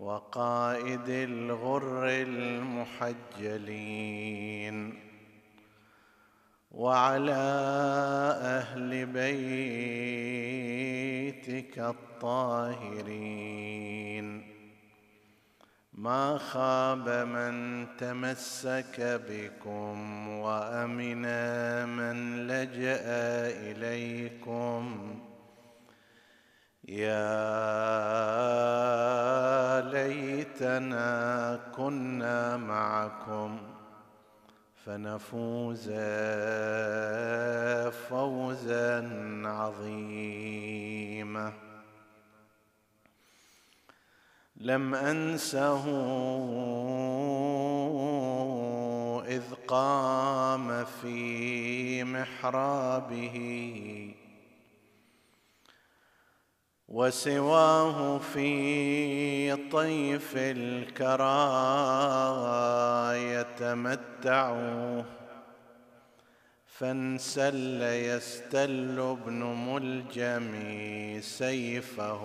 وقائد الغر المحجلين وعلى أهل بيتك الطاهرين. ما خاب من تمسك بكم وأمن من لجأ إليكم. يا ليتنا كنا معكم فنفوز فوزا عظيما. لم أنسه إذ قام في محرابه وسواه في طيف الكرى يتمتع فانسل يستل ابن ملجم سيفه.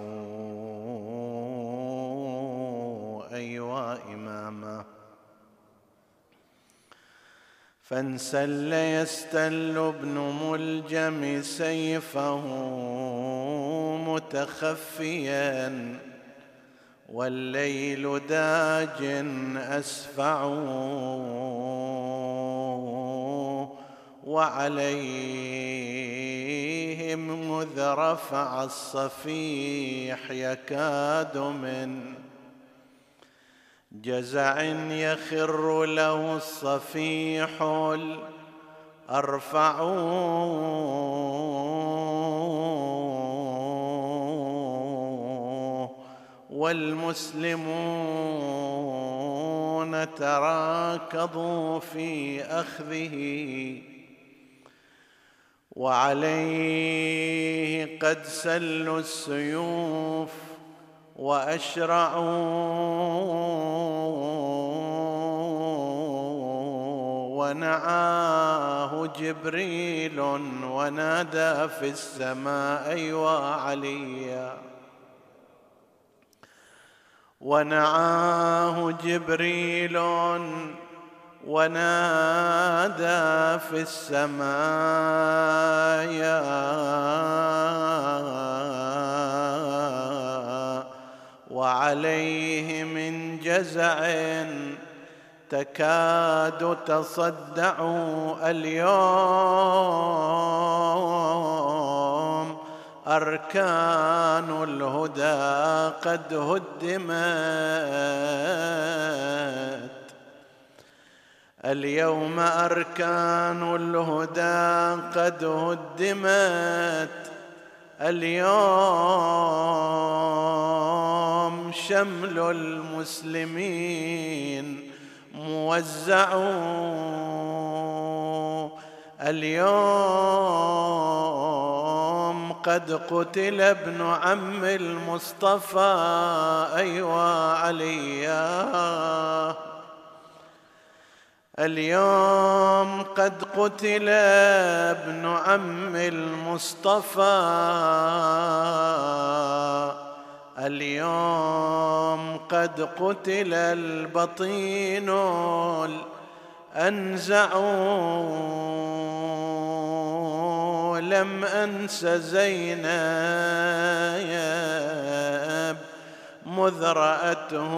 أيوا إمامه. فانسل يستل ابن ملجم سيفه. متخفيا والليل داج أسفع وعليهم مذ رفع الصفيح يكاد من جزع يخر له الصفيح الأرفع. والمسلمون تراكضوا في أخذه وعليه قد سلوا السيوف وأشرعوا ونعاه جبريل ونادى في السماء أيوا عليا ونعاه جبريل ونادى في السماء. وعليه من جزع تكاد تصدع اليوم. أركان الهدى قد هدمت. اليوم أركان الهدى قد هدمت. اليوم شمل المسلمين موزع. اليوم قد قتل ابن عم المصطفى أيوا عليا. اليوم قد قتل ابن عم المصطفى. اليوم قد قتل البطين الأنزع. لم أنس زينب مذ رأته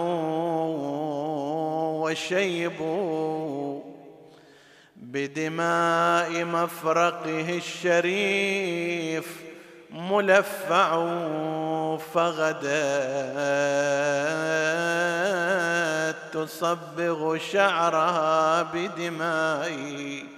وشيب بدماء مفرقه الشريف ملفع فغدت تصبغ شعرها بدمائي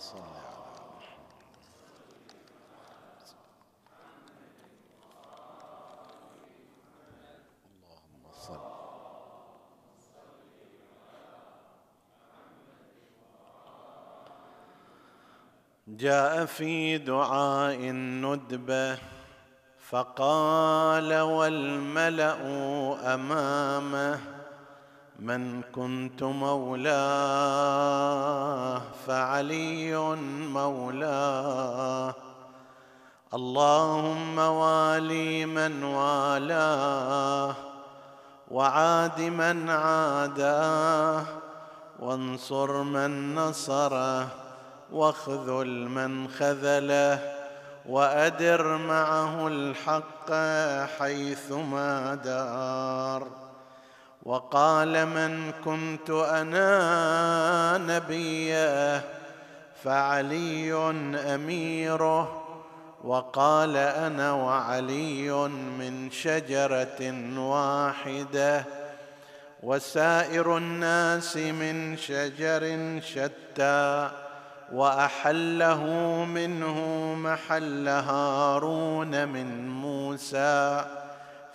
صل على جاء في دعاء الندبة فقال والملأ أمامه من كنت مولاه فعلي مولاه. اللهم والي من والاه وعاد من عاداه. وانصر من نصره واخذل من خذله. وأدر معه الحق حيثما دار. وقال من كنت أنا نبيه فعلي أميره وقال أنا وعلي من شجرة واحدة وسائر الناس من شجر شتى وأحله منه محل هارون من موسى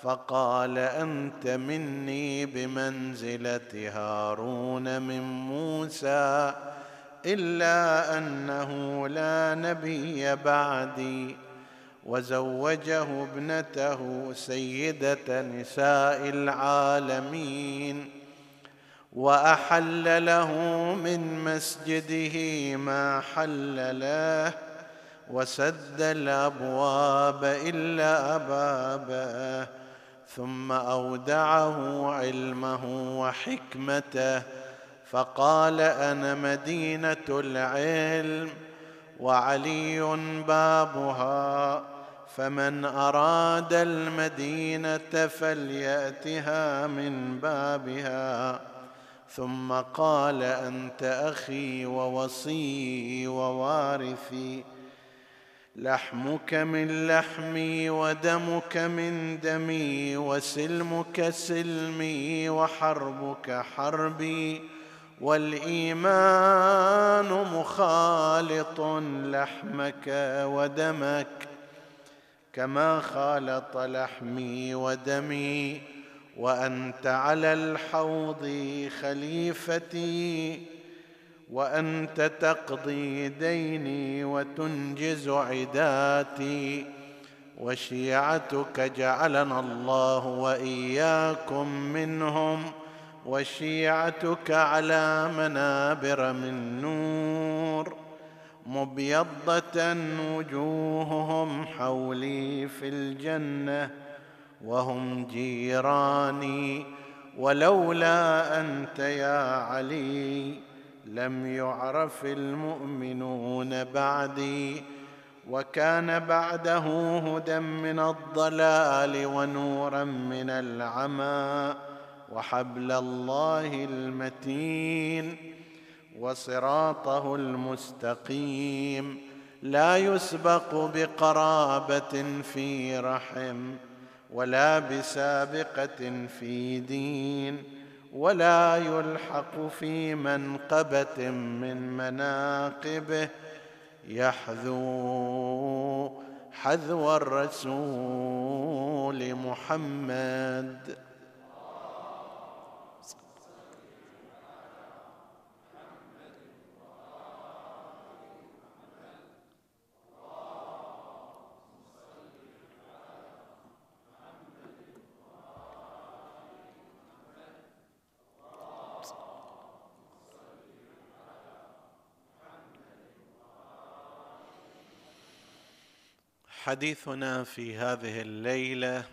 فقال أنت مني بمنزلة هارون من موسى إلا أنه لا نبي بعدي. وزوجه ابنته سيدة نساء العالمين. وأحل له من مسجده ما حل له. وسد الأبواب إلا بابه ثم أودعه علمه وحكمته فقال أنا مدينة العلم وعلي بابها فمن أراد المدينة فليأتها من بابها. ثم قال أنت أخي ووصي ووارثي. لحمك من لحمي ودمك من دمي وسلمك سلمي وحربك حربي والإيمان مخالط لحمك ودمك كما خالط لحمي ودمي وأنت على الحوض خليفتي وأنت تقضي ديني وتنجز عداتي وشيعتك جعلنا الله وإياكم منهم وشيعتك على منابر من نور. مبيضة وجوههم حولي في الجنة وهم جيراني ولولا أنت يا علي. لم يعرف المؤمنون بعدي وكان بعده هدى من الضلال ونورا من العمى وحبل الله المتين وصراطه المستقيم لا يسبق بقرابة في رحم ولا بسابقة في دين ولا يلحق في منقبة من مناقبه يحذو حذو الرسول محمد. حديثنا في هذه الليلة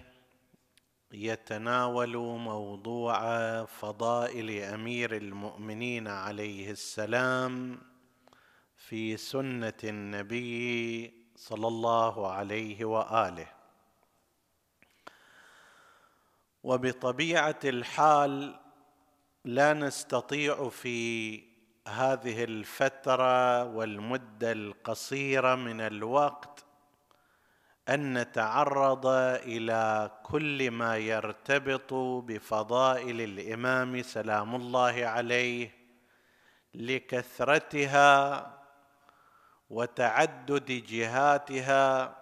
يتناول موضوع فضائل أمير المؤمنين عليه السلام في سنة النبي صلى الله عليه وآله. وبطبيعة الحال لا نستطيع في هذه الفترة والمدة القصيرة من الوقت أن نتعرض إلى كل ما يرتبط بفضائل الإمام سلام الله عليه لكثرتها وتعدد جهاتها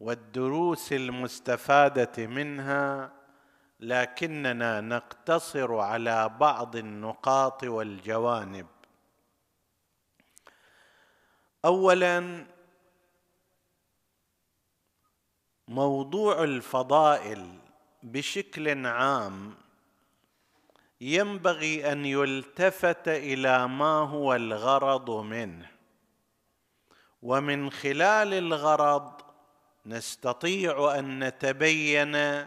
والدروس المستفادة منها لكننا نقتصر على بعض النقاط والجوانب. اولا موضوع الفضائل بشكل عام ينبغي أن يلتفت إلى ما هو الغرض منه. ومن خلال الغرض نستطيع أن نتبين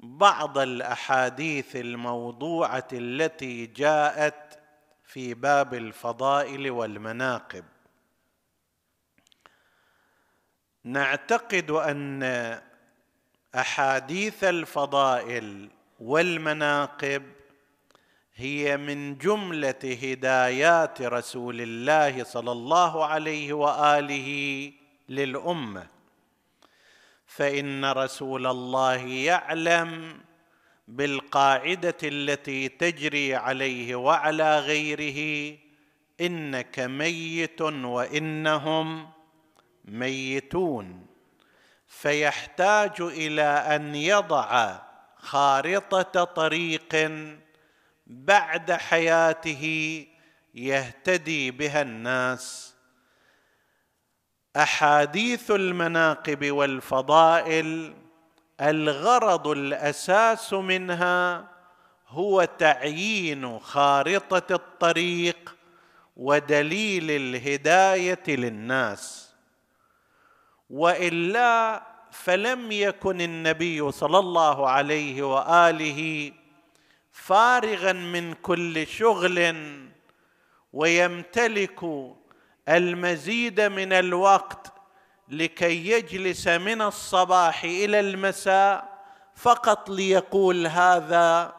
بعض الأحاديث الموضوعة التي جاءت في باب الفضائل والمناقب. نعتقد أن أحاديث الفضائل والمناقب هي من جملة هدايات رسول الله صلى الله عليه وآله للأمة. فإن رسول الله يعلم بالقاعدة التي تجري عليه وعلى غيره إنك ميت وإنهم ميتون فيحتاج إلى أن يضع خارطة طريق بعد حياته يهتدي بها الناس. أحاديث المناقب والفضائل الغرض الأساس منها هو تعيين خارطة الطريق ودليل الهداية للناس. وإلا فلم يكن النبي صلى الله عليه وآله فارغا من كل شغل ويمتلك المزيد من الوقت لكي يجلس من الصباح إلى المساء فقط ليقول هذا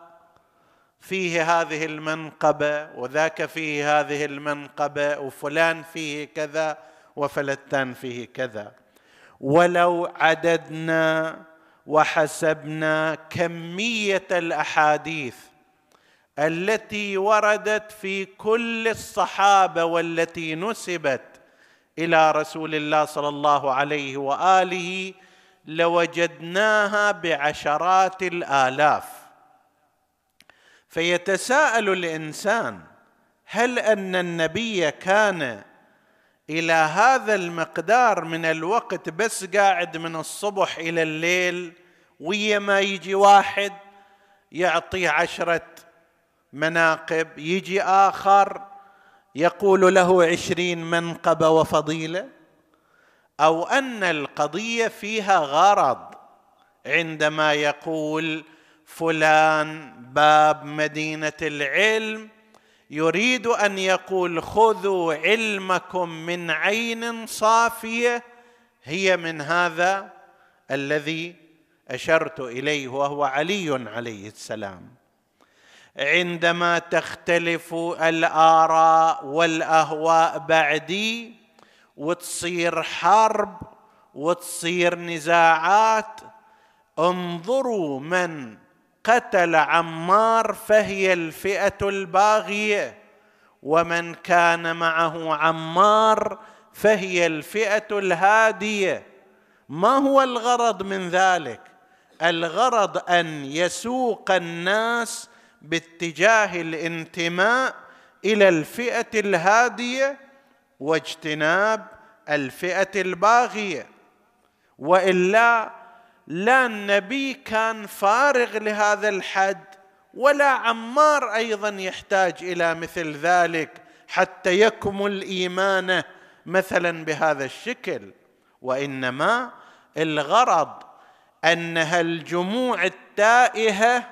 فيه هذه المنقبة وذاك فيه هذه المنقبة وفلان فيه كذا وفلتان فيه كذا. ولو عددنا وحسبنا كمية الأحاديث التي وردت في كل الصحابة والتي نسبت إلى رسول الله صلى الله عليه وآله لوجدناها بعشرات الآلاف. فيتساءل الإنسان هل أن النبي كان إلى هذا المقدار من الوقت بس قاعد من الصبح إلى الليل ويا ما يجي واحد يعطيه عشرة مناقب يجي آخر يقول له عشرين منقبة وفضيلة أو أن القضية فيها غرض عندما يقول فلان باب مدينة العلم يريد أن يقول خذوا علمكم من عين صافية هي من هذا الذي أشرت إليه وهو علي عليه السلام. عندما تختلف الآراء والأهواء بعدي وتصير حرب وتصير نزاعات انظروا من قتل عمار فهي الفئة الباغية. ومن كان معه عمار فهي الفئة الهادية. ما هو الغرض من ذلك؟ الغرض أن يسوق الناس باتجاه الانتماء إلى الفئة الهادية واجتناب الفئة الباغية. وإلا لا النبي كان فارغ لهذا الحد ولا عمار أيضا يحتاج إلى مثل ذلك حتى يكمل إيمانه مثلا بهذا الشكل. وإنما الغرض أنها الجموع التائهة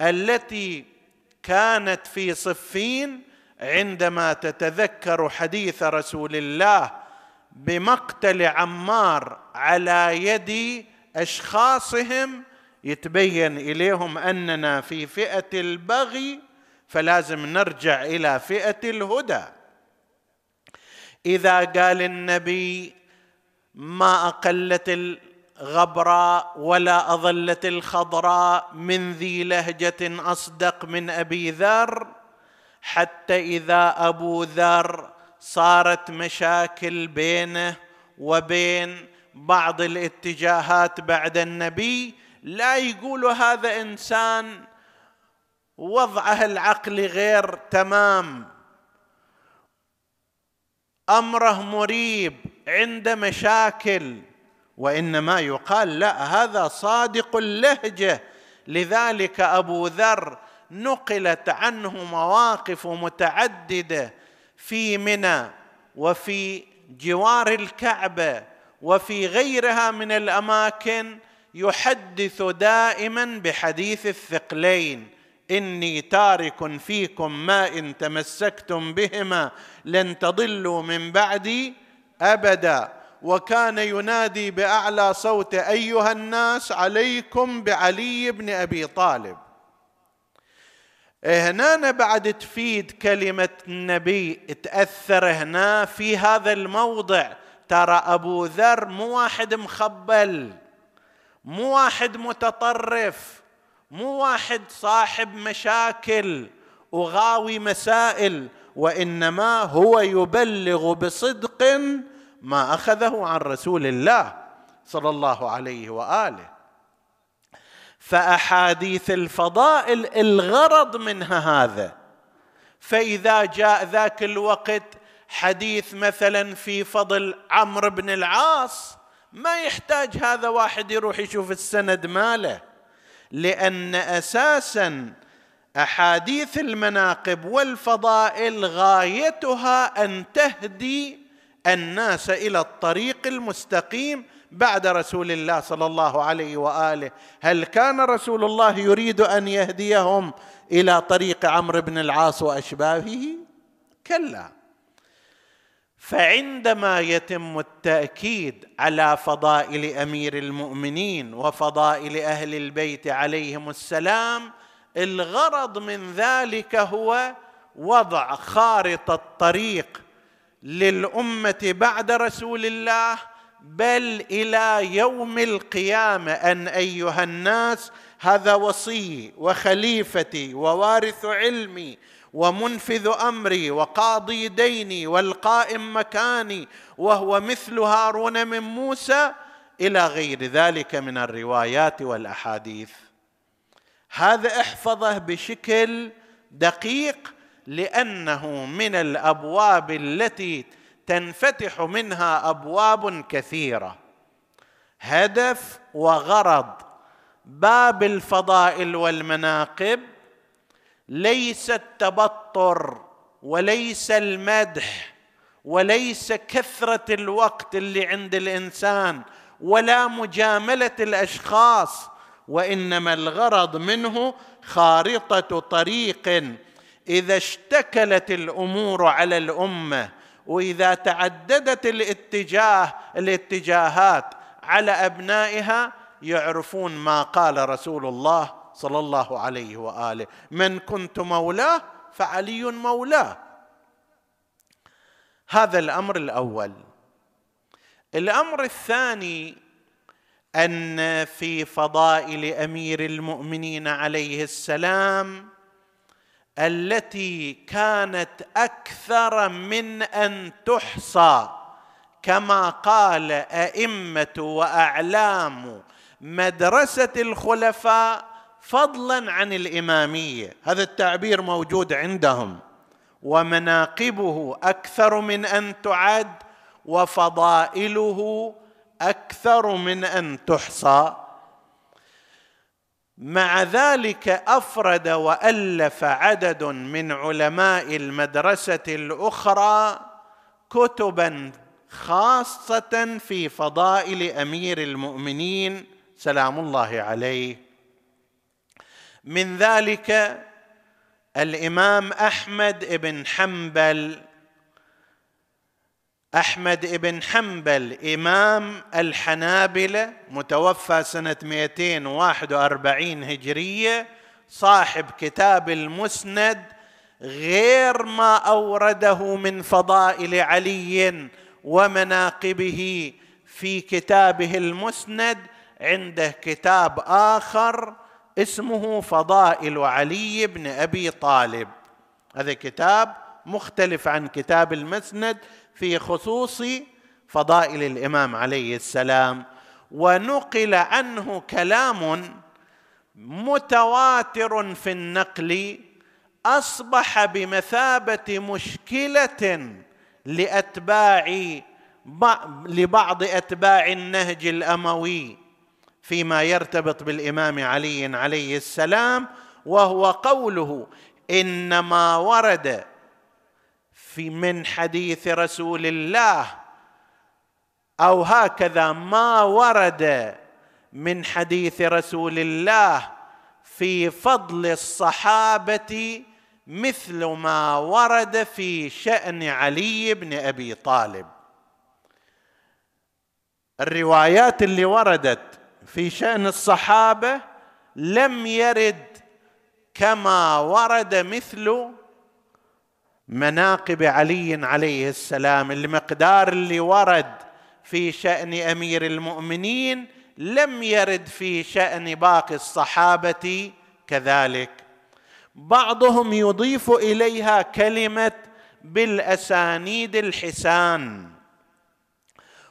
التي كانت في صفين عندما تتذكر حديث رسول الله بمقتل عمار على يد أشخاصهم يتبين إليهم أننا في فئة البغي فلازم نرجع إلى فئة الهدى. إذا قال النبي ما أقلت الغبراء ولا أظلت الخضراء من ذي لهجة أصدق من أبي ذر حتى إذا أبو ذر صارت مشاكل بينه وبين بعض الاتجاهات بعد النبي لا يقول هذا إنسان وضعه العقلي غير تمام. أمره مريب عند مشاكل. وإنما يقال لا هذا صادق اللهجة. لذلك أبو ذر نقلت عنه مواقف متعددة في منى وفي جوار الكعبة. وفي غيرها من الأماكن يحدث دائما بحديث الثقلين إني تارك فيكم ما إن تمسكتم بهما لن تضلوا من بعدي أبدا. وكان ينادي بأعلى صوت أيها الناس عليكم بعلي بن أبي طالب. هنا بعد تفيد كلمة النبي تأثر هنا في هذا الموضع ترى أبو ذر مو واحد مخبل مو واحد متطرف مو واحد صاحب مشاكل وغاوي مسائل وإنما هو يبلغ بصدق ما أخذه عن رسول الله صلى الله عليه وآله. فأحاديث الفضائل الغرض منها هذا فإذا جاء ذاك الوقت حديث مثلا في فضل عمرو بن العاص ما يحتاج هذا واحد يروح يشوف السند ماله لأن أساسا أحاديث المناقب والفضائل غايتها أن تهدي الناس إلى الطريق المستقيم بعد رسول الله صلى الله عليه وآله. هل كان رسول الله يريد أن يهديهم إلى طريق عمرو بن العاص وأشباهه؟ كلا. فعندما يتم التأكيد على فضائل أمير المؤمنين وفضائل أهل البيت عليهم السلام الغرض من ذلك هو وضع خارطه طريق للأمة بعد رسول الله بل إلى يوم القيامة. أن أيها الناس هذا وصي وخليفتي ووارث علمي ومنفذ أمري وقاضي ديني والقائم مكاني وهو مثل هارون من موسى إلى غير ذلك من الروايات والأحاديث. هذا احفظه بشكل دقيق لأنه من الأبواب التي تنفتح منها أبواب كثيرة. هدف وغرض باب الفضائل والمناقب ليس التبطر وليس المدح وليس كثرة الوقت اللي عند الإنسان ولا مجاملة الأشخاص وإنما الغرض منه خارطة طريق. إذا اشتكلت الأمور على الأمة وإذا تعددت الاتجاه الاتجاهات على أبنائها يعرفون ما قال رسول الله صلى الله عليه وآله. من كنت مولاه فعلي مولاه. هذا الأمر الأول. الأمر الثاني أن في فضائل أمير المؤمنين عليه السلام التي كانت أكثر من أن تحصى. كما قال أئمة وأعلام مدرسة الخلفاء فضلا عن الإمامية. هذا التعبير موجود عندهم. ومناقبه أكثر من أن تعد وفضائله أكثر من أن تحصى. مع ذلك أفرد وألف عدد من علماء المدرسة الأخرى كتبا خاصة في فضائل أمير المؤمنين. سلام الله عليه. من ذلك الإمام أحمد بن حنبل. أحمد بن حنبل إمام الحنابلة متوفى سنة 241 هجرية صاحب كتاب المسند غير ما أورده من فضائل علي ومناقبه في كتابه المسند عنده كتاب آخر اسمه فضائل علي بن أبي طالب. هذا كتاب مختلف عن كتاب المسند في خصوص فضائل الإمام عليه السلام ونقل عنه كلام متواتر في النقل أصبح بمثابة مشكلة لأتباع لبعض أتباع النهج الأموي. فيما يرتبط بالإمام علي عليه السلام وهو قوله إنما ورد في من حديث رسول الله أو هكذا ما ورد من حديث رسول الله في فضل الصحابة مثل ما ورد في شأن علي بن أبي طالب. الروايات اللي وردت في شأن الصحابة لم يرد كما ورد مثل مناقب علي عليه السلام. المقدار اللي ورد في شأن أمير المؤمنين لم يرد في شأن باقي الصحابة كذلك. بعضهم يضيف إليها كلمة بالأسانيد الحسان.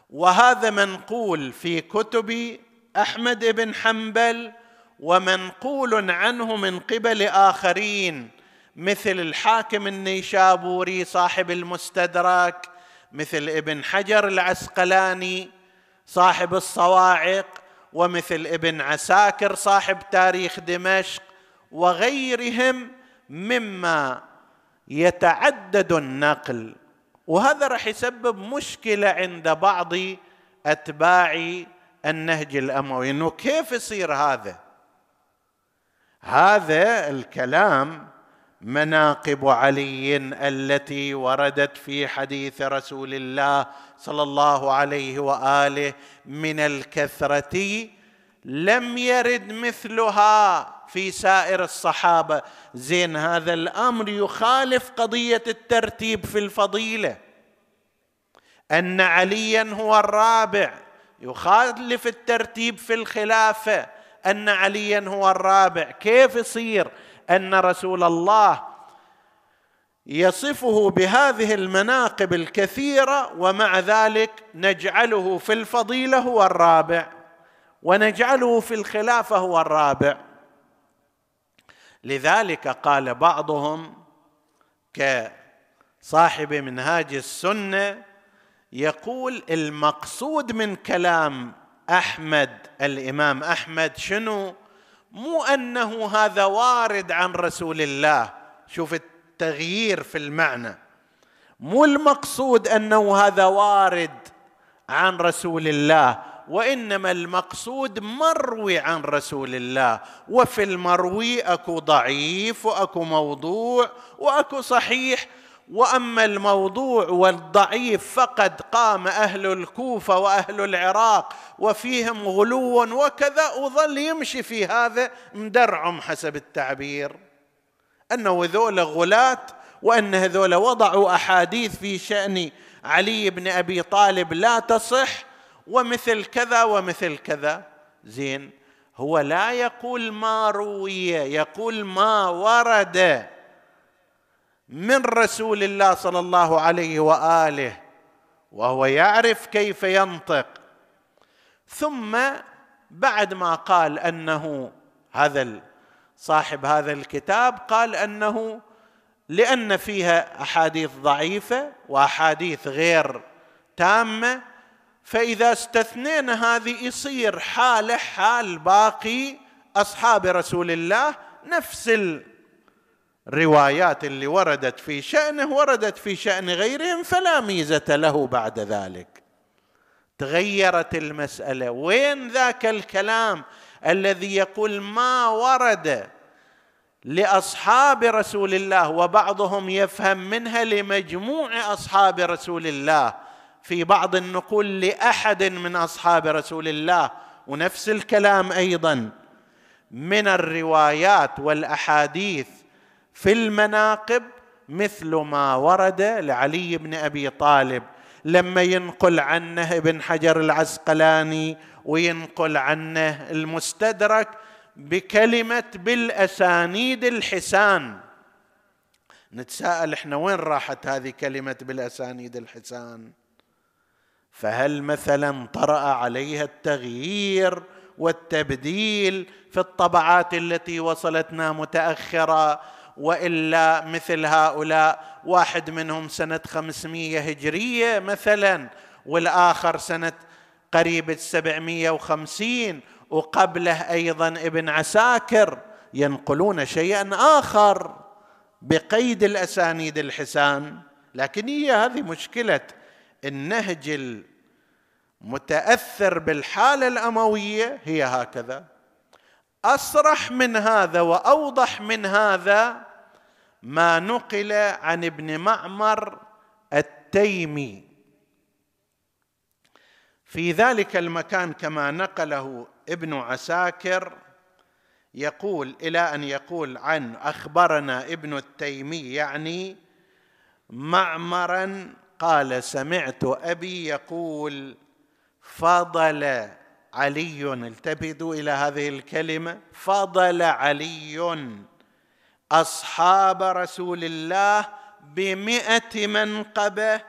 وهذا منقول في كتب أحمد بن حنبل ومنقول عنه من قبل آخرين مثل الحاكم النيشابوري صاحب المستدرك مثل ابن حجر العسقلاني صاحب الصواعق ومثل ابن عساكر صاحب تاريخ دمشق وغيرهم مما يتعدد النقل. وهذا راح يسبب مشكلة عند بعض اتباع النهج الأموي. إنه كيف يصير هذا؟ هذا الكلام مناقب علي التي وردت في حديث رسول الله صلى الله عليه وآله من الكثرة لم يرد مثلها في سائر الصحابة. زين هذا الأمر يخالف قضية الترتيب في الفضيلة. أن عليا هو الرابع. يخالف الترتيب في الخلافة أن عليا هو الرابع. كيف يصير أن رسول الله يصفه بهذه المناقب الكثيرة ومع ذلك نجعله في الفضيلة هو الرابع ونجعله في الخلافة هو الرابع؟ لذلك قال بعضهم كصاحب منهاج السنة يقول المقصود من كلام أحمد الإمام أحمد شنو؟ مو أنه هذا وارد عن رسول الله. شوف التغيير في المعنى. مو المقصود أنه هذا وارد عن رسول الله وإنما المقصود مروي عن رسول الله. وفي المروي أكو ضعيف وأكو موضوع وأكو صحيح وأما الموضوع والضعيف فقد قام أهل الكوفة وأهل العراق وفيهم غلو وكذا. وظل يمشي في هذا مدرعم حسب التعبير. انه ذولا غلاة وأن هذول وضعوا أحاديث في شأن علي بن أبي طالب لا تصح ومثل كذا ومثل كذا. زين هو لا يقول ما روي يقول ما ورد. من رسول الله صلى الله عليه وآله وهو يعرف كيف ينطق. ثم بعد ما قال أنه هذا صاحب هذا الكتاب قال أنه لأن فيها أحاديث ضعيفة وأحاديث غير تامة فإذا استثنينا هذه يصير حالة حال باقي أصحاب رسول الله نفس الروايات اللي وردت في شأنه وردت في شأن غيرهم فلا ميزة له بعد ذلك. تغيرت المسألة. وين ذاك الكلام الذي يقول ما ورد لأصحاب رسول الله وبعضهم يفهم منها لمجموع أصحاب رسول الله؟ في بعض النقول لأحد من أصحاب رسول الله. ونفس الكلام أيضا. من الروايات والأحاديث في المناقب مثل ما ورد لعلي بن أبي طالب. لما ينقل عنه ابن حجر العسقلاني وينقل عنه المستدرك بكلمة بالأسانيد الحسان. نتساءل إحنا وين راحت هذه كلمة بالأسانيد الحسان؟ فهل مثلا طرأ عليها التغيير والتبديل في الطبعات التي وصلتنا متأخرة وإلا مثل هؤلاء واحد منهم سنة 500 هجرية مثلا والآخر سنة قريب السبعمية وخمسين وقبله أيضا ابن عساكر ينقلون شيئا آخر بقيد الأسانيد الحسان. لكن هي هذه مشكلة النهج المتأثر بالحالة الأموية هي هكذا. أصرح من هذا وأوضح من هذا ما نقل عن ابن معمر التيمي. في ذلك المكان كما نقله ابن عساكر يقول إلى أن يقول عن أخبرنا ابن التيمي يعني معمرا قال سمعت أبي يقول فضل علي التفتوا إلى هذه الكلمة. فضل علي أصحاب رسول الله بمئة منقبه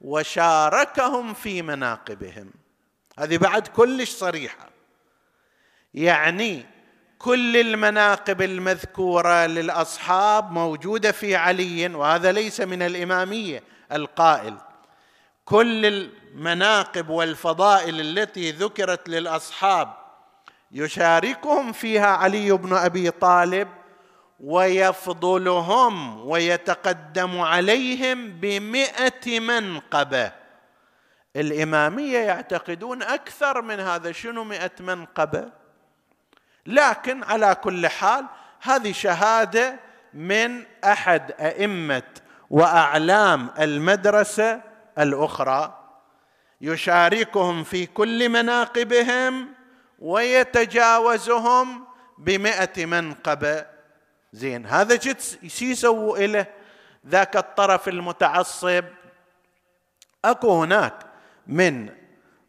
وشاركهم في مناقبهم. هذه بعد كلش صريحة. يعني كل المناقب المذكورة للأصحاب موجودة في علي وهذا ليس من الإمامية القائل. كل المناقب والفضائل التي ذكرت للأصحاب يشاركهم فيها علي بن أبي طالب ويفضلهم ويتقدم عليهم بمئة منقبة. الإمامية يعتقدون أكثر من هذا. شنو مئة منقبة؟ لكن على كل حال هذه شهادة من أحد أئمة وأعلام المدرسة الأخرى. يشاركهم في كل مناقبهم ويتجاوزهم بمئة منقبة. زين. هذا شو يسووا له ذاك الطرف المتعصب. أكو هناك من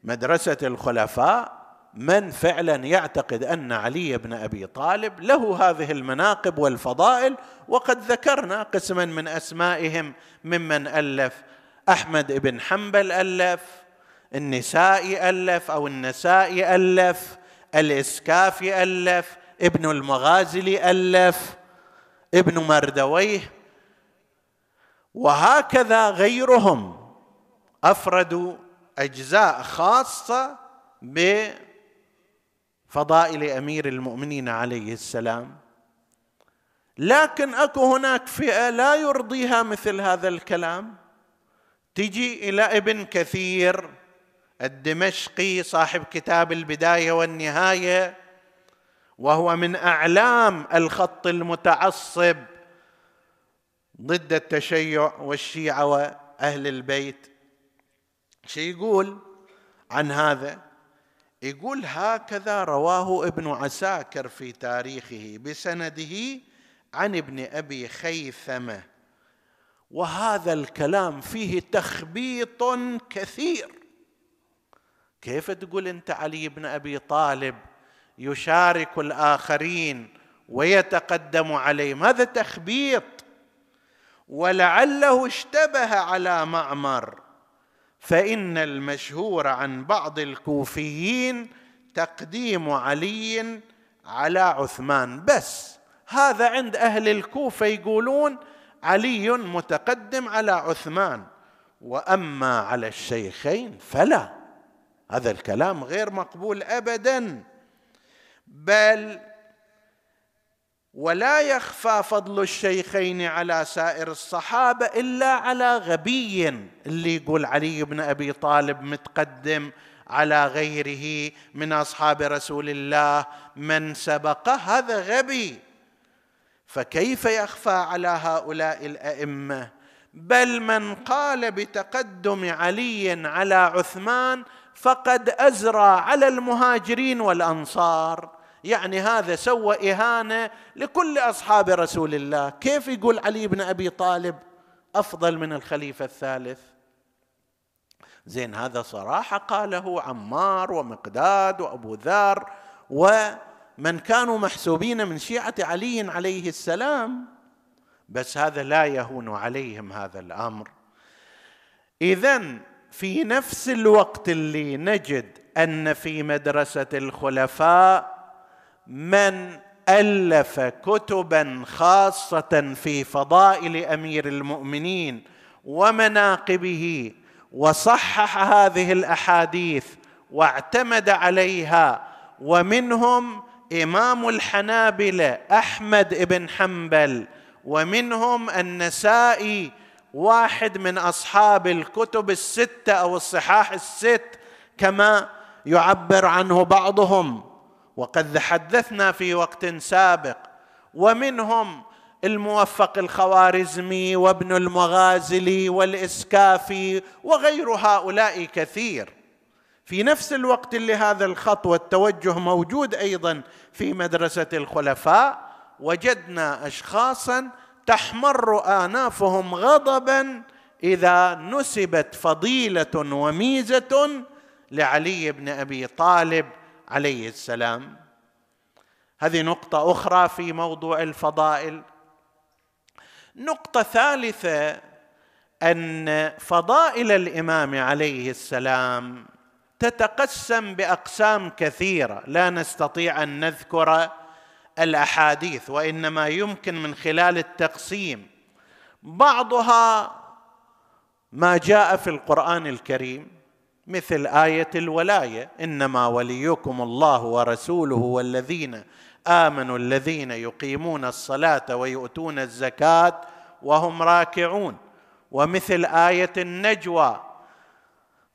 مدرسة الخلفاء من فعلا يعتقد أن علي بن أبي طالب له هذه المناقب والفضائل وقد ذكرنا قسما من أسمائهم ممن ألف. أحمد بن حنبل ألف النسائي ألف أو النسائي ألف الإسكافي ألف ابن المغازلي ألف. ابن مردويه وهكذا غيرهم افردوا أجزاء خاصة بفضائل أمير المؤمنين عليه السلام. لكن أكو هناك فئة لا يرضيها مثل هذا الكلام. تجي إلى ابن كثير الدمشقي صاحب كتاب البداية والنهاية وهو من أعلام الخط المتعصب ضد التشيع والشيعة وأهل البيت. شي يقول عن هذا؟ يقول هكذا رواه ابن عساكر في تاريخه بسنده عن ابن أبي خيثمة. وهذا الكلام فيه تخبيط كثير. كيف تقول أنت علي بن أبي طالب يشارك الآخرين ويتقدم عليهم هذا تخبيط؟ ولعله اشتبه على معمر. فإن المشهور عن بعض الكوفيين تقديم علي على عثمان. بس هذا عند أهل الكوفة يقولون علي متقدم على عثمان. وأما على الشيخين فلا. هذا الكلام غير مقبول ابدا. بل ولا يخفى فضل الشيخين على سائر الصحابة إلا على غبي اللي يقول علي بن أبي طالب متقدم على غيره من أصحاب رسول الله من سبقه هذا غبي. فكيف يخفى على هؤلاء الأئمة؟ بل من قال بتقدم علي على عثمان فقد أزرى على المهاجرين والأنصار. يعني هذا سوى إهانة لكل أصحاب رسول الله. كيف يقول علي بن أبي طالب أفضل من الخليفة الثالث؟ زين هذا صراحة قاله عمار ومقداد وأبو ذر ومن كانوا محسوبين من شيعة علي عليه السلام. بس هذا لا يهون عليهم هذا الأمر. اذا في نفس الوقت اللي نجد أن في مدرسة الخلفاء من ألف كتبا خاصة في فضائل أمير المؤمنين ومناقبه وصحح هذه الأحاديث واعتمد عليها ومنهم إمام الحنابلة أحمد بن حنبل ومنهم النسائي واحد من أصحاب الكتب الستة أو الصحاح الست كما يعبر عنه بعضهم. وقد تحدثنا في وقت سابق ومنهم الموفق الخوارزمي وابن المغازلي والإسكافي وغير هؤلاء كثير. في نفس الوقت اللي هذا الخط والتوجه موجود أيضا في مدرسة الخلفاء وجدنا اشخاصا تحمر آنافهم غضبا إذا نسبت فضيلة وميزة لعلي بن أبي طالب عليه السلام. هذه نقطة أخرى في موضوع الفضائل. نقطة ثالثة أن فضائل الإمام عليه السلام تتقسم بأقسام كثيرة. لا نستطيع أن نذكر الأحاديث وإنما يمكن من خلال التقسيم. بعضها ما جاء في القرآن الكريم مثل آية الولاية إنما وليكم الله ورسوله والذين آمنوا الذين يقيمون الصلاة ويؤتون الزكاة وهم راكعون. ومثل آية النجوى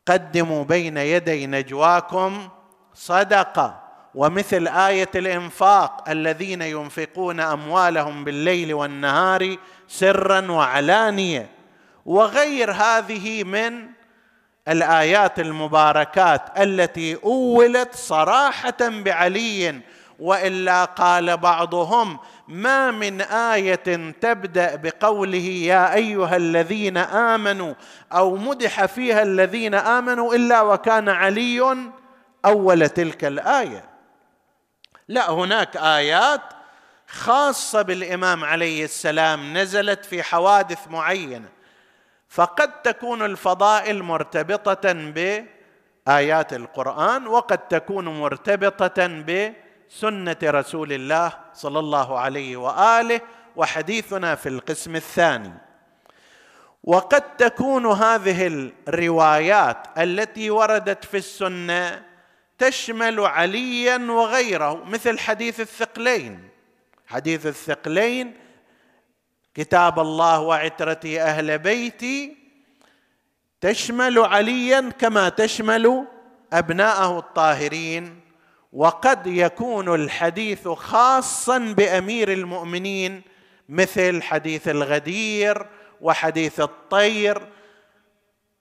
قدموا بين يدي نجواكم صدقة. ومثل آية الإنفاق الذين ينفقون أموالهم بالليل والنهار سرا وعلانية. وغير هذه من الآيات المباركات التي أولت صراحة بعلي وإلا قال بعضهم ما من آية تبدأ بقوله يا أيها الذين آمنوا أو مدح فيها الذين آمنوا إلا وكان علي أول تلك الآية. لا هناك آيات خاصة بالإمام عليه السلام نزلت في حوادث معينة. فقد تكون الفضائل مرتبطة بايات القرآن وقد تكون مرتبطة بسنه رسول الله صلى الله عليه وآله وحديثنا في القسم الثاني. وقد تكون هذه الروايات التي وردت في السنة تشمل عليا وغيره مثل حديث الثقلين. حديث الثقلين كتاب الله وعترتي أهل بيتي تشمل عليا كما تشمل أبناءه الطاهرين وقد يكون الحديث خاصا بأمير المؤمنين مثل حديث الغدير وحديث الطير.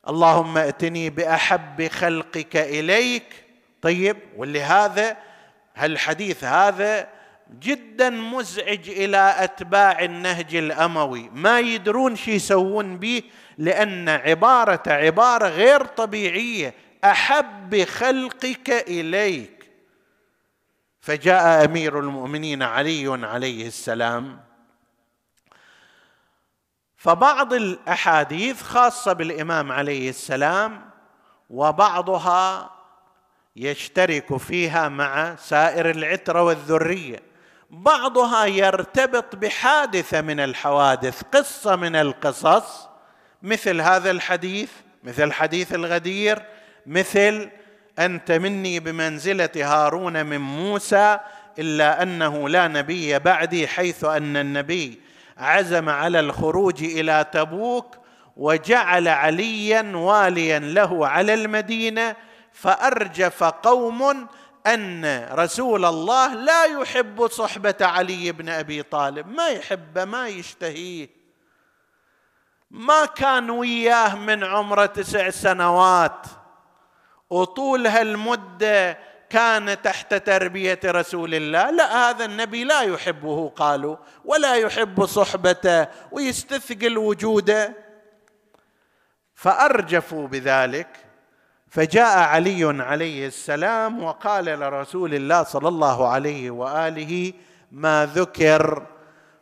اللهم ائتني بأحب خلقك إليك. طيب واللي هذا هالحديث هذا جدا مزعج إلى أتباع النهج الأموي. ما يدرون شو يسوون به لأن عبارة عباره غير طبيعية. أحب خلقك إليك. فجاء أمير المؤمنين علي عليه السلام. فبعض الأحاديث خاصة بالإمام عليه السلام وبعضها يشترك فيها مع سائر العترة والذرية. بعضها يرتبط بحادثة من الحوادث قصة من القصص مثل هذا الحديث مثل حديث الغدير مثل أنت مني بمنزلة هارون من موسى إلا أنه لا نبي بعدي حيث أن النبي عزم على الخروج إلى تبوك وجعل عليا واليا له على المدينة فأرجف قوم أن رسول الله لا يحب صحبة علي بن أبي طالب. ما يحبه ما يشتهيه ما كان وياه من عمره تسع سنوات. وطول هالمدة كان تحت تربية رسول الله. لا هذا النبي لا يحبه قالوا ولا يحب صحبته ويستثقل وجوده. فأرجفوا بذلك. فجاء علي عليه السلام وقال لرسول الله صلى الله عليه وآله ما ذكر؟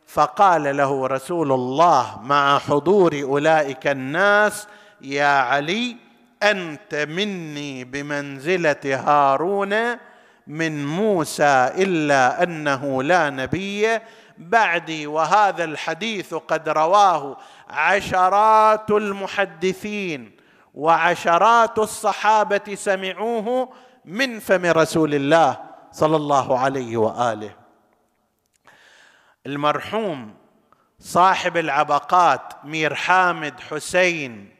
فقال له رسول الله مع حضور أولئك الناس يا علي أنت مني بمنزلة هارون من موسى إلا أنه لا نبي بعدي وهذا الحديث قد رواه عشرات المحدثين. وعشرات الصحابة سمعوه من فم رسول الله صلى الله عليه وآله. المرحوم صاحب العبقات مير حامد حسين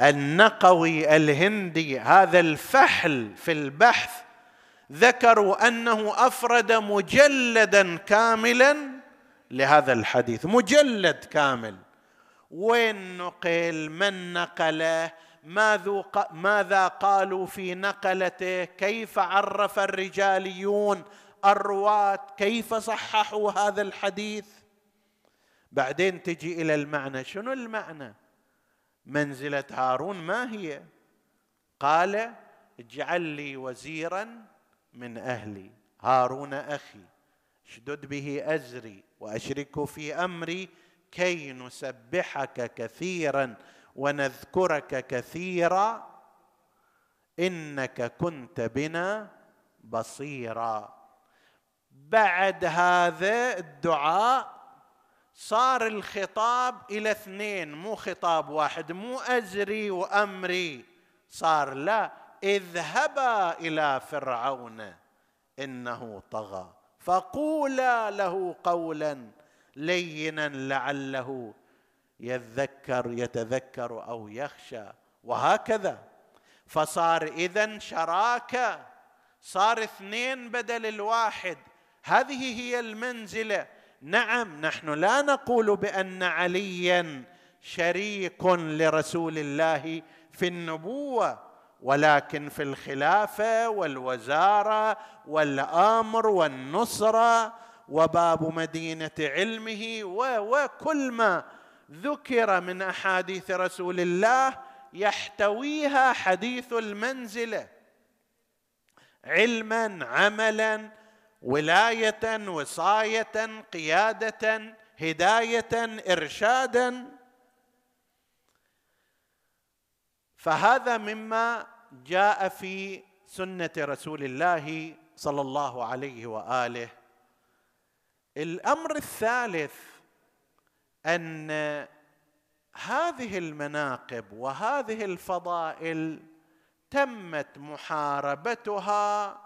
النقوي الهندي هذا الفحل في البحث ذكروا أنه أفرد مجلدا كاملا لهذا الحديث مجلد كامل. وين نقل من نقله ماذا قالوا في نقلته؟ كيف عرف الرجاليون الرواة؟ كيف صححوا هذا الحديث؟ بعدين تجي إلى المعنى. شنو المعنى؟ منزلة هارون ما هي؟ قال اجعل لي وزيرا من أهلي. هارون أخي اشدد به أزري وأشركه في أمري. كي نسبحك كثيرا ونذكرك كثيرا إنك كنت بنا بصيرا. بعد هذا الدعاء صار الخطاب إلى اثنين مو خطاب واحد مو ازري وأمري. صار لا اذهبا إلى فرعون إنه طغى. فقولا له قولا لينا لعله يذكر يتذكر أو يخشى. وهكذا. فصار إذا شراكه صار اثنين بدل الواحد. هذه هي المنزلة. نعم نحن لا نقول بأن عليا شريك لرسول الله في النبوة ولكن في الخلافة والوزارة والأمر والنصرة وباب مدينة علمه وكل ما ذكر من أحاديث رسول الله يحتويها حديث المنزله علما عملا ولاية وصاية قيادة هداية إرشادا. فهذا مما جاء في سنة رسول الله صلى الله عليه وآله. الأمر الثالث أن هذه المناقب وهذه الفضائل تمت محاربتها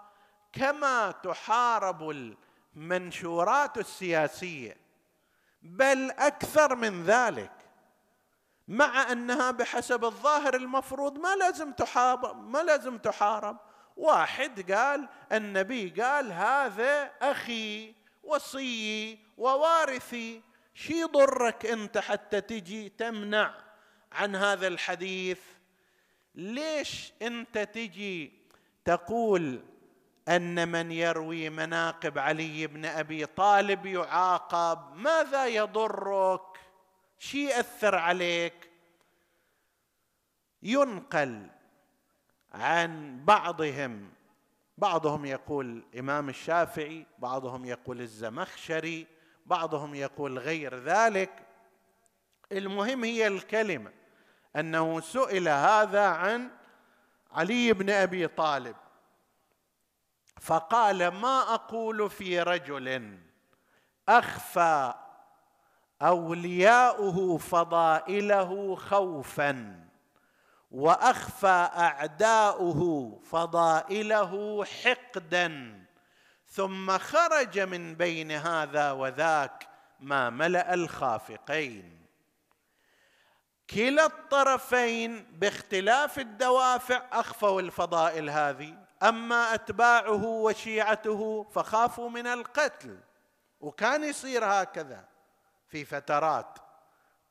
كما تحارب المنشورات السياسية بل أكثر من ذلك مع أنها بحسب الظاهر المفروض ما لازم تحارب ما لازم تحارب. واحد قال النبي قال هذا أخي. وصيي ووارثي شي يضرك انت حتى تجي تمنع عن هذا الحديث؟ ليش انت تجي تقول أن من يروي مناقب علي بن أبي طالب يعاقب؟ ماذا يضرك؟ شي يأثر عليك؟ ينقل عن بعضهم بعضهم يقول إمام الشافعي بعضهم يقول الزمخشري بعضهم يقول غير ذلك. المهم هي الكلمة أنه سئل هذا عن علي بن أبي طالب فقال ما أقول في رجل أخفى أولياؤه فضائله خوفا. وأخفى أعداؤه فضائله حقدا ثم خرج من بين هذا وذاك ما ملأ الخافقين. كلا الطرفين باختلاف الدوافع أخفوا الفضائل هذه أما أتباعه وشيعته فخافوا من القتل. وكان يصير هكذا في فترات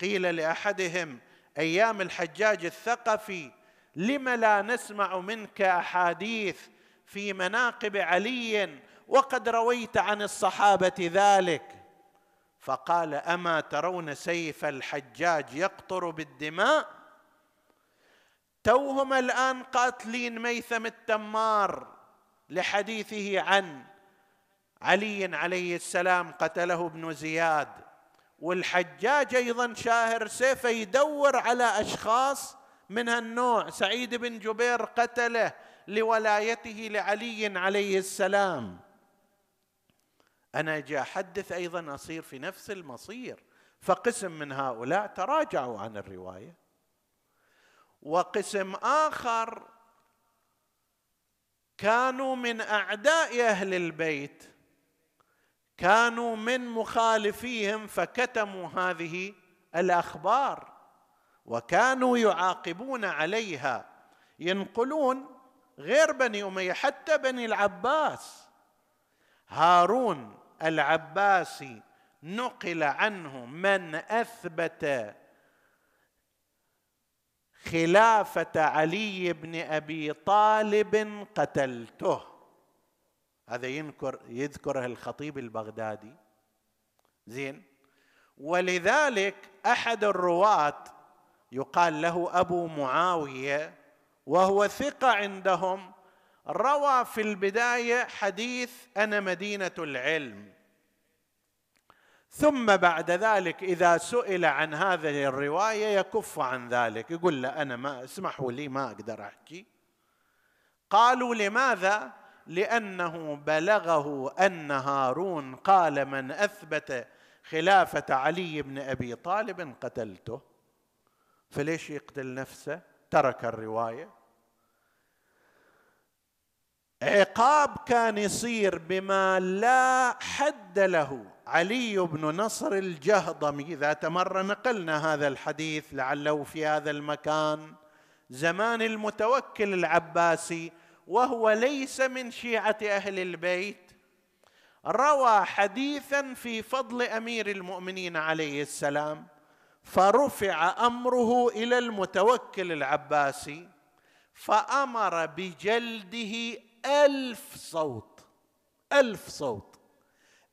قيل لأحدهم أيام الحجاج الثقفي لم لا نسمع منك أحاديث في مناقب علي وقد رويت عن الصحابة ذلك. فقال أما ترون سيف الحجاج يقطر بالدماء؟ توهم الآن قاتلين ميثم التمار لحديثه عن علي عليه السلام قتله ابن زياد. والحجاج أيضا شاهر سيفه يدور على أشخاص من هالنوع. سعيد بن جبير قتله لولايته لعلي عليه السلام. أنا أجي أحدث أيضا أصير في نفس المصير فقسم من هؤلاء تراجعوا عن الرواية. وقسم آخر كانوا من أعداء أهل البيت. كانوا من مخالفيهم فكتموا هذه الأخبار وكانوا يعاقبون عليها. ينقلون غير بني أمية حتى بني العباس. هارون العباسي نقل عنه من أثبت خلافة علي بن أبي طالب قتلته. هذا ينكر يذكره الخطيب البغدادي. زين. ولذلك أحد الرواة يقال له أبو معاوية وهو ثقة عندهم روى في البداية حديث أنا مدينة العلم. ثم بعد ذلك إذا سئل عن هذه الرواية يكف عن ذلك يقول لا أنا ما اسمحوا لي ما أقدر أحكي. قالوا لماذا؟ لأنه بلغه أن هارون قال من أثبت خلافة علي بن أبي طالب قتلته. فليش يقتل نفسه؟ ترك الرواية. عقاب كان يصير بما لا حد له. علي بن نصر الجهضمي ذات مره نقلنا هذا الحديث لعله في هذا المكان زمان المتوكل العباسي وهو ليس من شيعة أهل البيت روى حديثا في فضل أمير المؤمنين عليه السلام فرفع أمره إلى المتوكل العباسي فأمر بجلده ألف صوت ألف صوت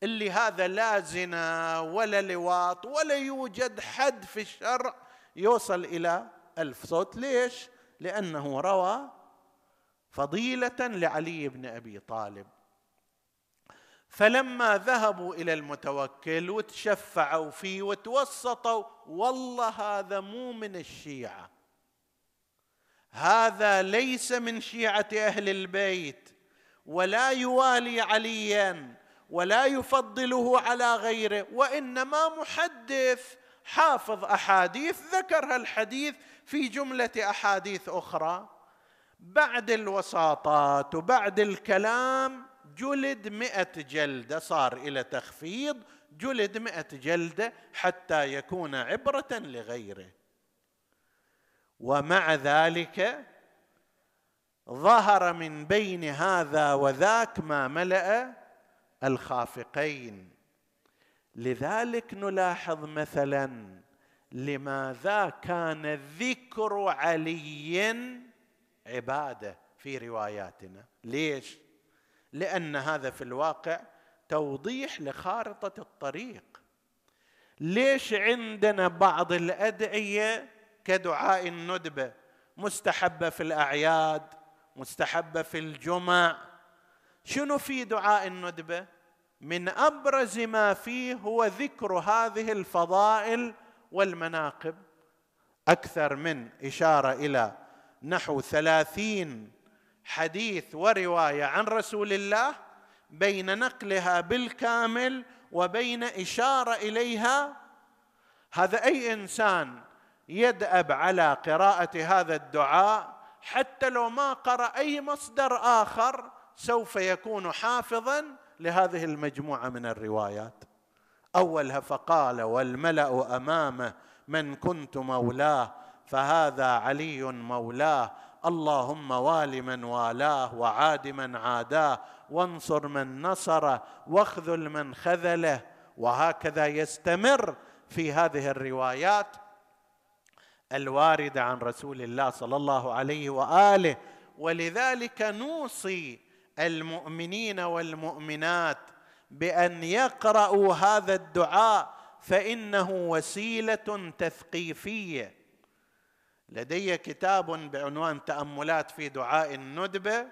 اللي هذا لا زنا ولا لواط ولا يوجد حد في الشرع يوصل إلى ألف صوت. ليش؟ لأنه روى فضيلة لعلي بن أبي طالب. فلما ذهبوا إلى المتوكل وتشفعوا فيه وتوسطوا والله هذا مو من الشيعة. هذا ليس من شيعة أهل البيت ولا يوالي عليا ولا يفضله على غيره وإنما محدث حافظ أحاديث ذكر الحديث في جملة أحاديث أخرى. بعد الوساطات وبعد الكلام جلد مئة جلدة صار إلى تخفيض جلد مئة جلدة حتى يكون عبرة لغيره. ومع ذلك ظهر من بين هذا وذاك ما ملأ الخافقين. لذلك نلاحظ مثلا لماذا كان ذكر علي عبادة في رواياتنا. ليش؟ لأن هذا في الواقع توضيح لخارطة الطريق. ليش عندنا بعض الأدعية كدعاء الندبة؟ مستحبة في الأعياد مستحبة في الجمع. شنو في دعاء الندبة؟ من أبرز ما فيه هو ذكر هذه الفضائل والمناقب. أكثر من إشارة إلى نحو ثلاثين حديث ورواية عن رسول الله بين نقلها بالكامل وبين إشارة إليها. هذا أي إنسان يدأب على قراءة هذا الدعاء حتى لو ما قرأ أي مصدر آخر سوف يكون حافظا لهذه المجموعة من الروايات. أولها فقال والملأ امامه من كنت مولاه فهذا علي مولاه. اللهم وال من والاه وعاد من عاداه. وانصر من نصره واخذل من خذله. وهكذا يستمر في هذه الروايات الواردة عن رسول الله صلى الله عليه وآله. ولذلك نوصي المؤمنين والمؤمنات بأن يقرأوا هذا الدعاء فإنه وسيلة تثقيفية. لدي كتاب بعنوان تأملات في دعاء الندبه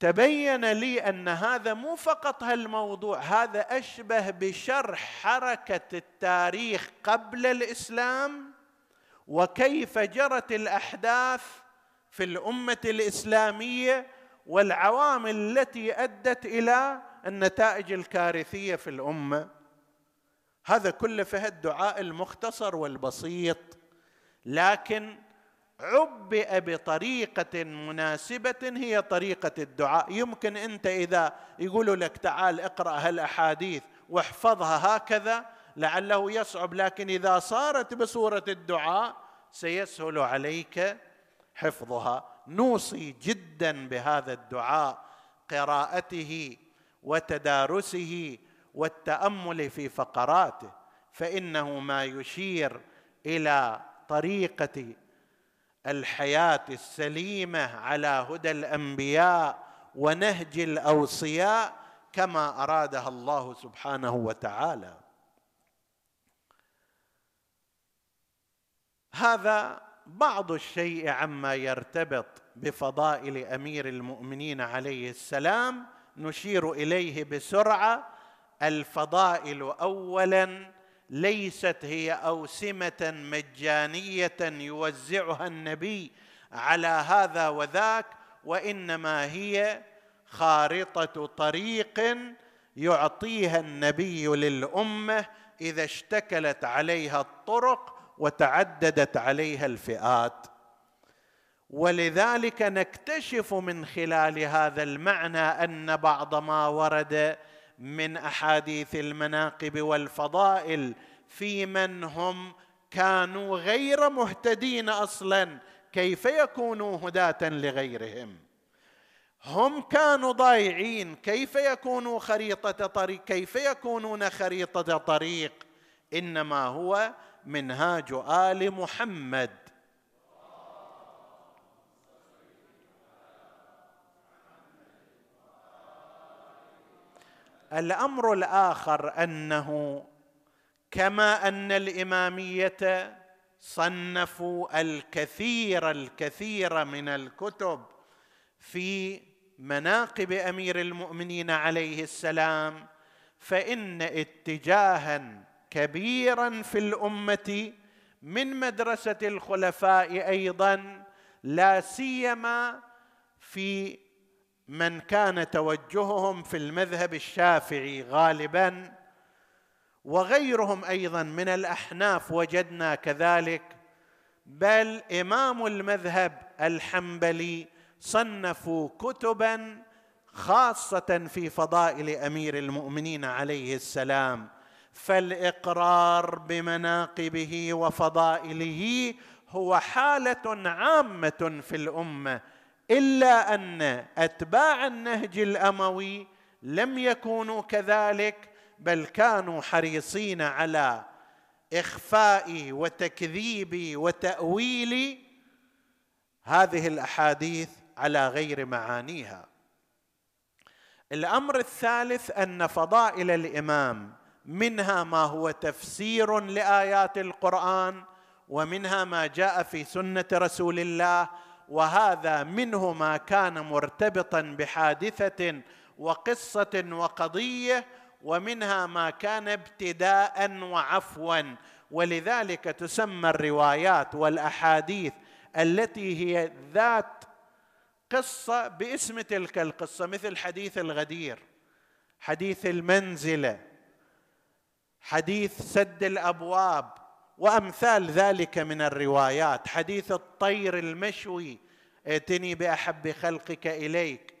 تبين لي أن هذا مو فقط هالموضوع هذا أشبه بشرح حركة التاريخ قبل الإسلام وكيف جرت الأحداث في الأمة الإسلامية والعوامل التي أدت إلى النتائج الكارثية في الأمة. هذا كله في الدعاء المختصر والبسيط. لكن عبئ بطريقة مناسبة هي طريقة الدعاء. يمكن أنت إذا يقولوا لك تعال اقرأ هالأحاديث واحفظها هكذا لعله يصعب لكن إذا صارت بصورة الدعاء سيسهل عليك حفظها. نوصي جدا بهذا الدعاء قراءته وتدارسه والتأمل في فقراته فإنه ما يشير إلى طريقة الحياة السليمة على هدى الأنبياء ونهج الأوصياء كما أرادها الله سبحانه وتعالى. هذا بعض الشيء عما يرتبط بفضائل أمير المؤمنين عليه السلام. نشير إليه بسرعة. الفضائل اولا ليست هي أوسمة مجانية يوزعها النبي على هذا وذاك وإنما هي خارطة طريق يعطيها النبي للأمة إذا اشتكلت عليها الطرق وتعددت عليها الفئات. ولذلك نكتشف من خلال هذا المعنى أن بعض ما ورد من أحاديث المناقب والفضائل في من هم كانوا غير مهتدين أصلا كيف يكونوا هداة لغيرهم؟ هم كانوا ضايعين كيف يكونوا خريطة طريق كيف يكونون خريطة طريق؟ إنما هو منهاج آل محمد. الأمر الآخر أنه كما أن الإمامية صنفوا الكثير الكثير من الكتب في مناقب أمير المؤمنين عليه السلام فإن اتجاها كبيرا في الأمة من مدرسة الخلفاء أيضا لا سيما في من كان توجههم في المذهب الشافعي غالبا وغيرهم أيضا من الأحناف وجدنا كذلك بل إمام المذهب الحنبلي صنفوا كتبا خاصة في فضائل أمير المؤمنين عليه السلام. فالإقرار بمناقبه وفضائله هو حالة عامة في الأمة إلا أن أتباع النهج الأموي لم يكونوا كذلك بل كانوا حريصين على إخفاء وتكذيب وتأويل هذه الأحاديث على غير معانيها. الأمر الثالث أن فضائل الإمام منها ما هو تفسير لآيات القرآن ومنها ما جاء في سنة رسول الله وهذا منه ما كان مرتبطا بحادثة وقصة وقضية ومنها ما كان ابتداء وعفوا. ولذلك تسمى الروايات والأحاديث التي هي ذات قصة باسم تلك القصة مثل حديث الغدير حديث المنزلة حديث سد الأبواب وأمثال ذلك من الروايات. حديث الطير المشوي ائتني بأحب خلقك إليك.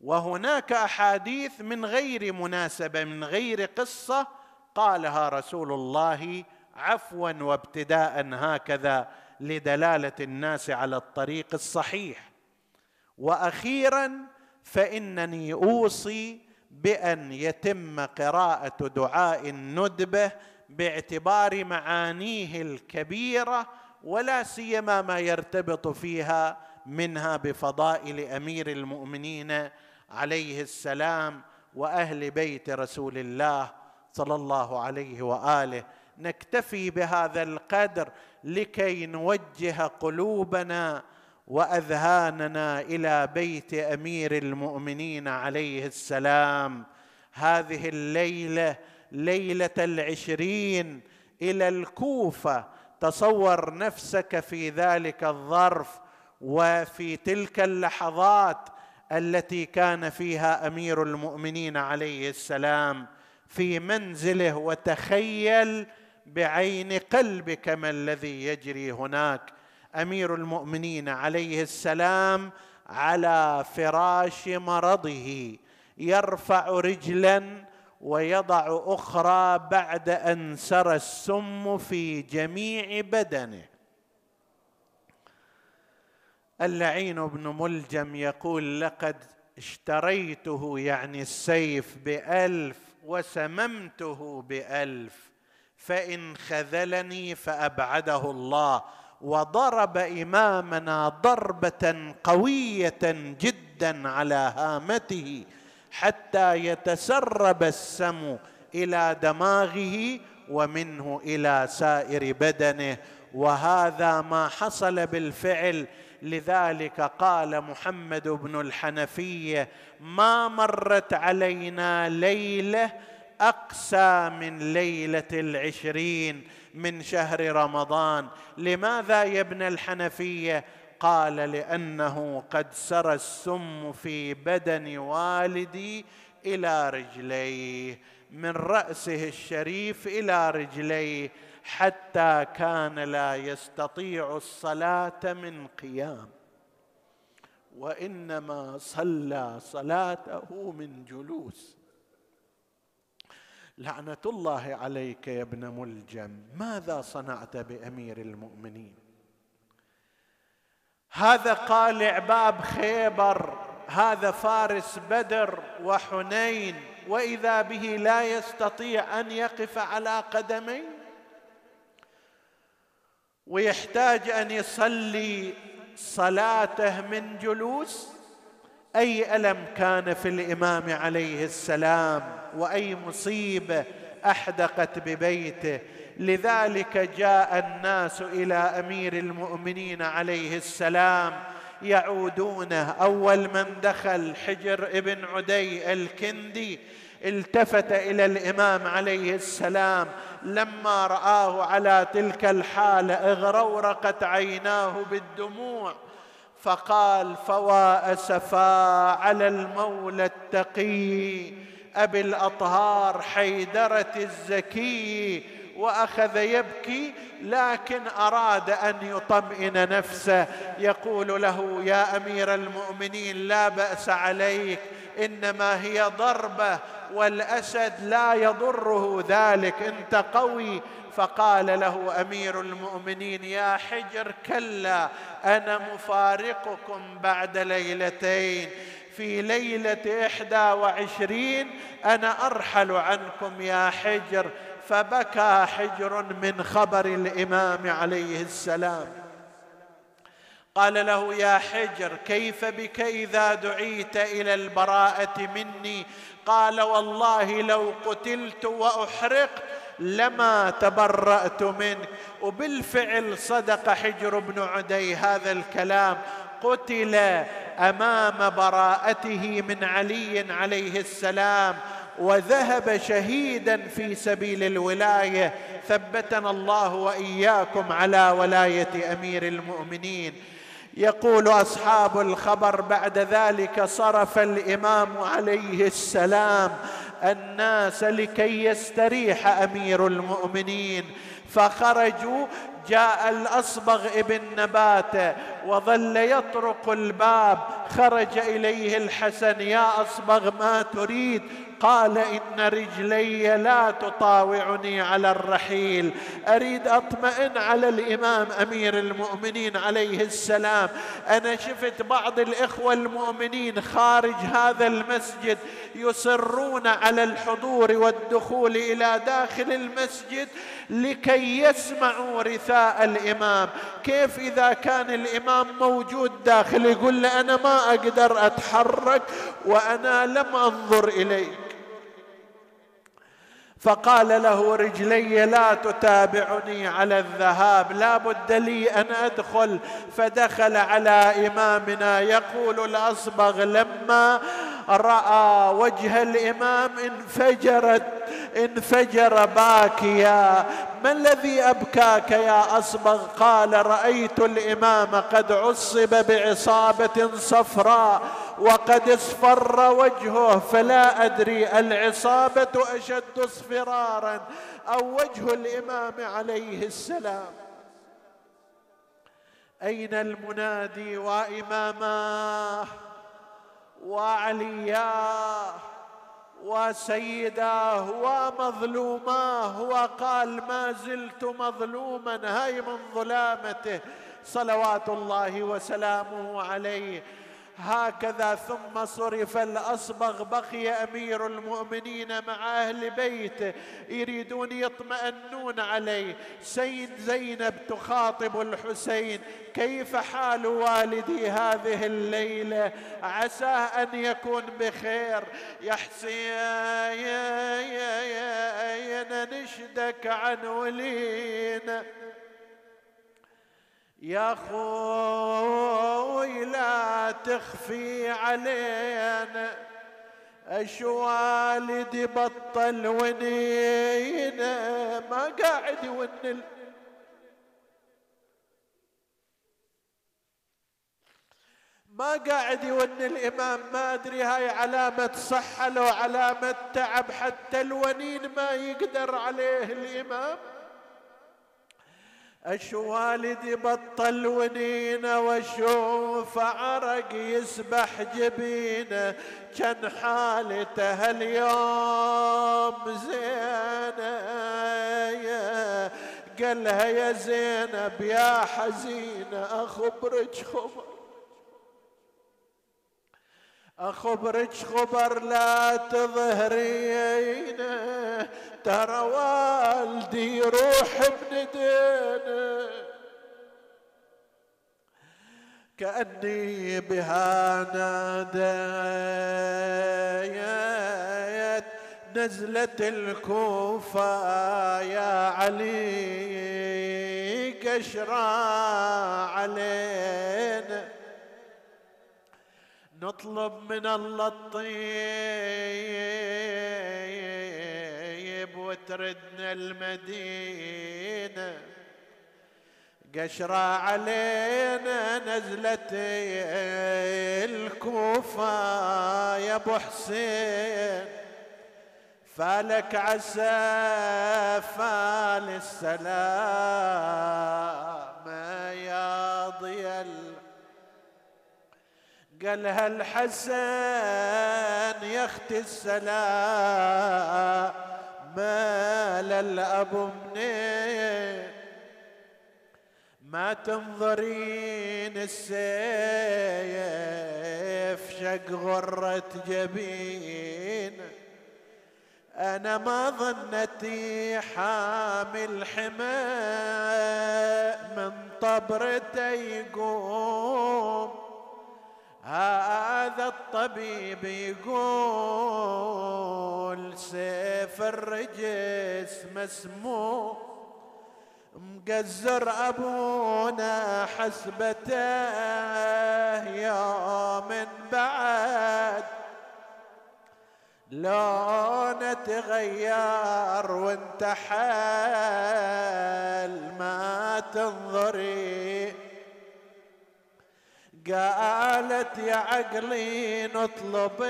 وهناك أحاديث من غير مناسبة من غير قصة قالها رسول الله عفوا وابتداء هكذا لدلالة الناس على الطريق الصحيح. وأخيرا فإنني أوصي بأن يتم قراءة دعاء الندبة باعتبار معانيه الكبيرة ولا سيما ما يرتبط فيها منها بفضائل أمير المؤمنين عليه السلام وأهل بيت رسول الله صلى الله عليه وآله. نكتفي بهذا القدر لكي نوجه قلوبنا وأذهاننا إلى بيت أمير المؤمنين عليه السلام. هذه الليلة ليلة العشرين إلى الكوفة. تصور نفسك في ذلك الظرف وفي تلك اللحظات التي كان فيها أمير المؤمنين عليه السلام في منزله وتخيل بعين قلبك ما الذي يجري هناك. أمير المؤمنين عليه السلام على فراش مرضه يرفع رجلا ويضع أخرى بعد أن سرى السم في جميع بدنه. اللعين بن ملجم يقول لقد اشتريته يعني السيف بألف وسممته بألف فإن خذلني فأبعده الله. وضرب إمامنا ضربة قوية جدا على هامته حتى يتسرب السم إلى دماغه ومنه إلى سائر بدنه. وهذا ما حصل بالفعل. لذلك قال محمد بن الحنفية ما مرت علينا ليلة أقسى من ليلة العشرين من شهر رمضان. لماذا يا ابن الحنفية؟ قال لأنه قد سرى السم في بدن والدي إلى رجليه من رأسه الشريف إلى رجليه حتى كان لا يستطيع الصلاة من قيام. وإنما صلى صلاته من جلوس. لعنة الله عليك يا ابن ملجم ماذا صنعت بأمير المؤمنين؟ هذا قالع باب خيبر هذا فارس بدر وحنين وإذا به لا يستطيع أن يقف على قدمين ويحتاج أن يصلي صلاته من جلوس. أي ألم كان في الإمام عليه السلام؟ وأي مصيبة أحدقت ببيته؟ لذلك جاء الناس إلى أمير المؤمنين عليه السلام يعودونه. أول من دخل حجر ابن عدي الكندي التفت إلى الإمام عليه السلام. لما رآه على تلك الحاله اغرورقت عيناه بالدموع فقال فوا اسفا على المولى التقي أبي الأطهار حيدرة الزكي وأخذ يبكي لكن أراد أن يطمئن نفسه. يقول له يا أمير المؤمنين لا بأس عليك إنما هي ضربة والأسد لا يضره ذلك أنت قوي. فقال له أمير المؤمنين يا حجر كلا أنا مفارقكم بعد ليلتين. في ليلة إحدى وعشرين أنا أرحل عنكم يا حجر. فبكى حجر من خبر الإمام عليه السلام. قال له يا حجر كيف بك إذا دعيت إلى البراءة مني؟ قال والله لو قتلت وأحرقت لما تبرأت منك وبالفعل صدق حجر بن عدي هذا الكلام. قتل أمام براءته من علي عليه السلام. وذهب شهيدا في سبيل الولاية. ثبتنا الله وإياكم على ولاية أمير المؤمنين. يقول أصحاب الخبر بعد ذلك صرف الإمام عليه السلام الناس لكي يستريح أمير المؤمنين. فخرجوا جاء الأصبغ ابن نباته وظل يطرق الباب. خرج إليه الحسن يا أصبغ ما تريد؟ قال إن رجلي لا تطاوعني على الرحيل. أريد أطمئن على الإمام أمير المؤمنين عليه السلام. أنا شفت بعض الإخوة المؤمنين خارج هذا المسجد يصرون على الحضور والدخول إلى داخل المسجد لكي يسمعوا رثاء الإمام. كيف إذا كان الإمام موجود داخل يقول أنا ما أقدر أتحرك وأنا لم أنظر اليك فقال له رجلي لا تتابعني على الذهاب لا بد لي أن أدخل. فدخل على إمامنا يقول الأصبغ لما رأى وجه الإمام انفجرت انفجر باكيا. ما الذي أبكاك يا أصبغ؟ قال رأيت الإمام قد عصب بعصابة صفراء. وقد اصفر وجهه فلا أدري العصابة أشد اصفرارا أو وجه الإمام عليه السلام. أين المنادي وإماماه؟ وعلياه؟ وسيداه؟ ومظلوماه؟ وقال ما زلت مظلوما هاي من ظلامته. صلوات الله وسلامه عليه. هكذا ثم صرف الأصبغ بقي أمير المؤمنين مع أهل بيته يريدون يطمئنون عليه. سيد زينب تخاطب الحسين كيف حال والدي هذه الليلة؟ عساه أن يكون بخير. يا حسين نشدك عن ولينا. يا خوي لا تخفي علينا. أش والدي بطل ونينا ما قاعد يون ما قاعد يون الإمام. ما أدري هاي علامة صحة لو علامة تعب حتى الونين ما يقدر عليه الإمام. اش والدي بطل ونينه واشوف عرق يسبح جبينه كان حالته هاليوم زينة. قالها يا زينب يا حزينة اخبرك خبر أخبرك خبر لا تظهرين ترى والدي روح ابن دينه. كأني بها ناديت نزلة الكوفة يا علي كشرى علينا. نطلب من الله الطيب وتردنا المدينة. قشرة علينا نزلت الكوفة يا أبو حسين. فالك عسى فال السلام يا ضيال قالها الحسن يا أختي السلام مال الأب منين؟ ما تنظرين السيف شق غرة جبين. أنا ما ظنتي حامل حماء من طبرته يقوم. هذا الطبيب يقول سيف الرجس مسموم مقزر أبونا حسبته يوم بعد. لونه تغير وانت حال ما تنظري قالت يا عقلي نطلب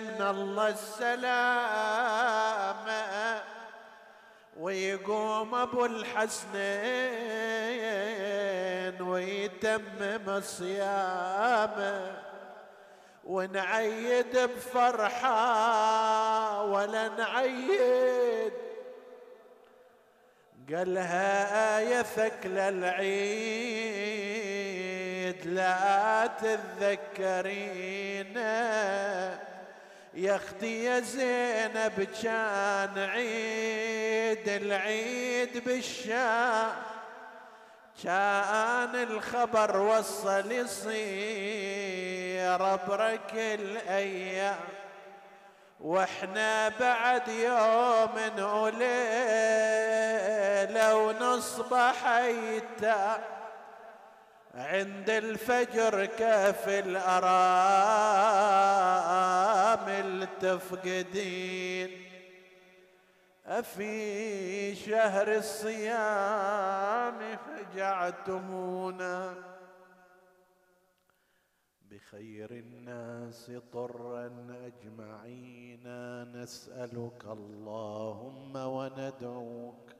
من الله السلامة. ويقوم أبو الحسنين ويتمم الصيام ونعيد بفرحة ولا نعيد. قالها يا ثكل لا تتذكرين. يا أختي يا زينب كان عيد العيد بالشام. كان الخبر وصل يصير برك الأيام. وإحنا بعد يوم وليلة ونصبح ايتام عند الفجر كف الأرامل تفقدين أفي شهر الصيام فجعتمونا بخير الناس طرا أجمعين. نسألك اللهم وندعوك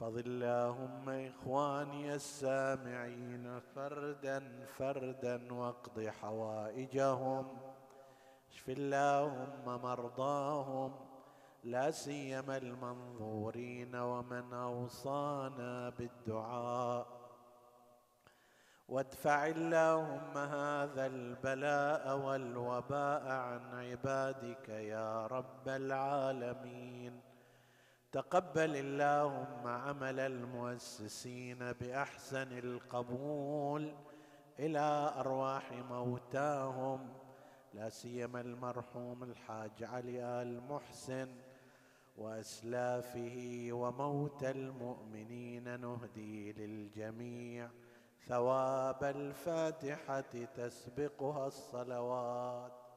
احفظ اللهم إخواني السامعين فردا فردا واقض حوائجهم. اشف اللهم مرضاهم. لا سيما المنظورين ومن أوصانا بالدعاء. وادفع اللهم هذا البلاء والوباء عن عبادك يا رب العالمين. تقبل اللهم عمل المؤسسين بأحسن القبول إلى أرواح موتاهم لا سيما المرحوم الحاج علي آل محسن وأسلافه وموتى المؤمنين نهدي للجميع. ثواب الفاتحة تسبقها الصلوات.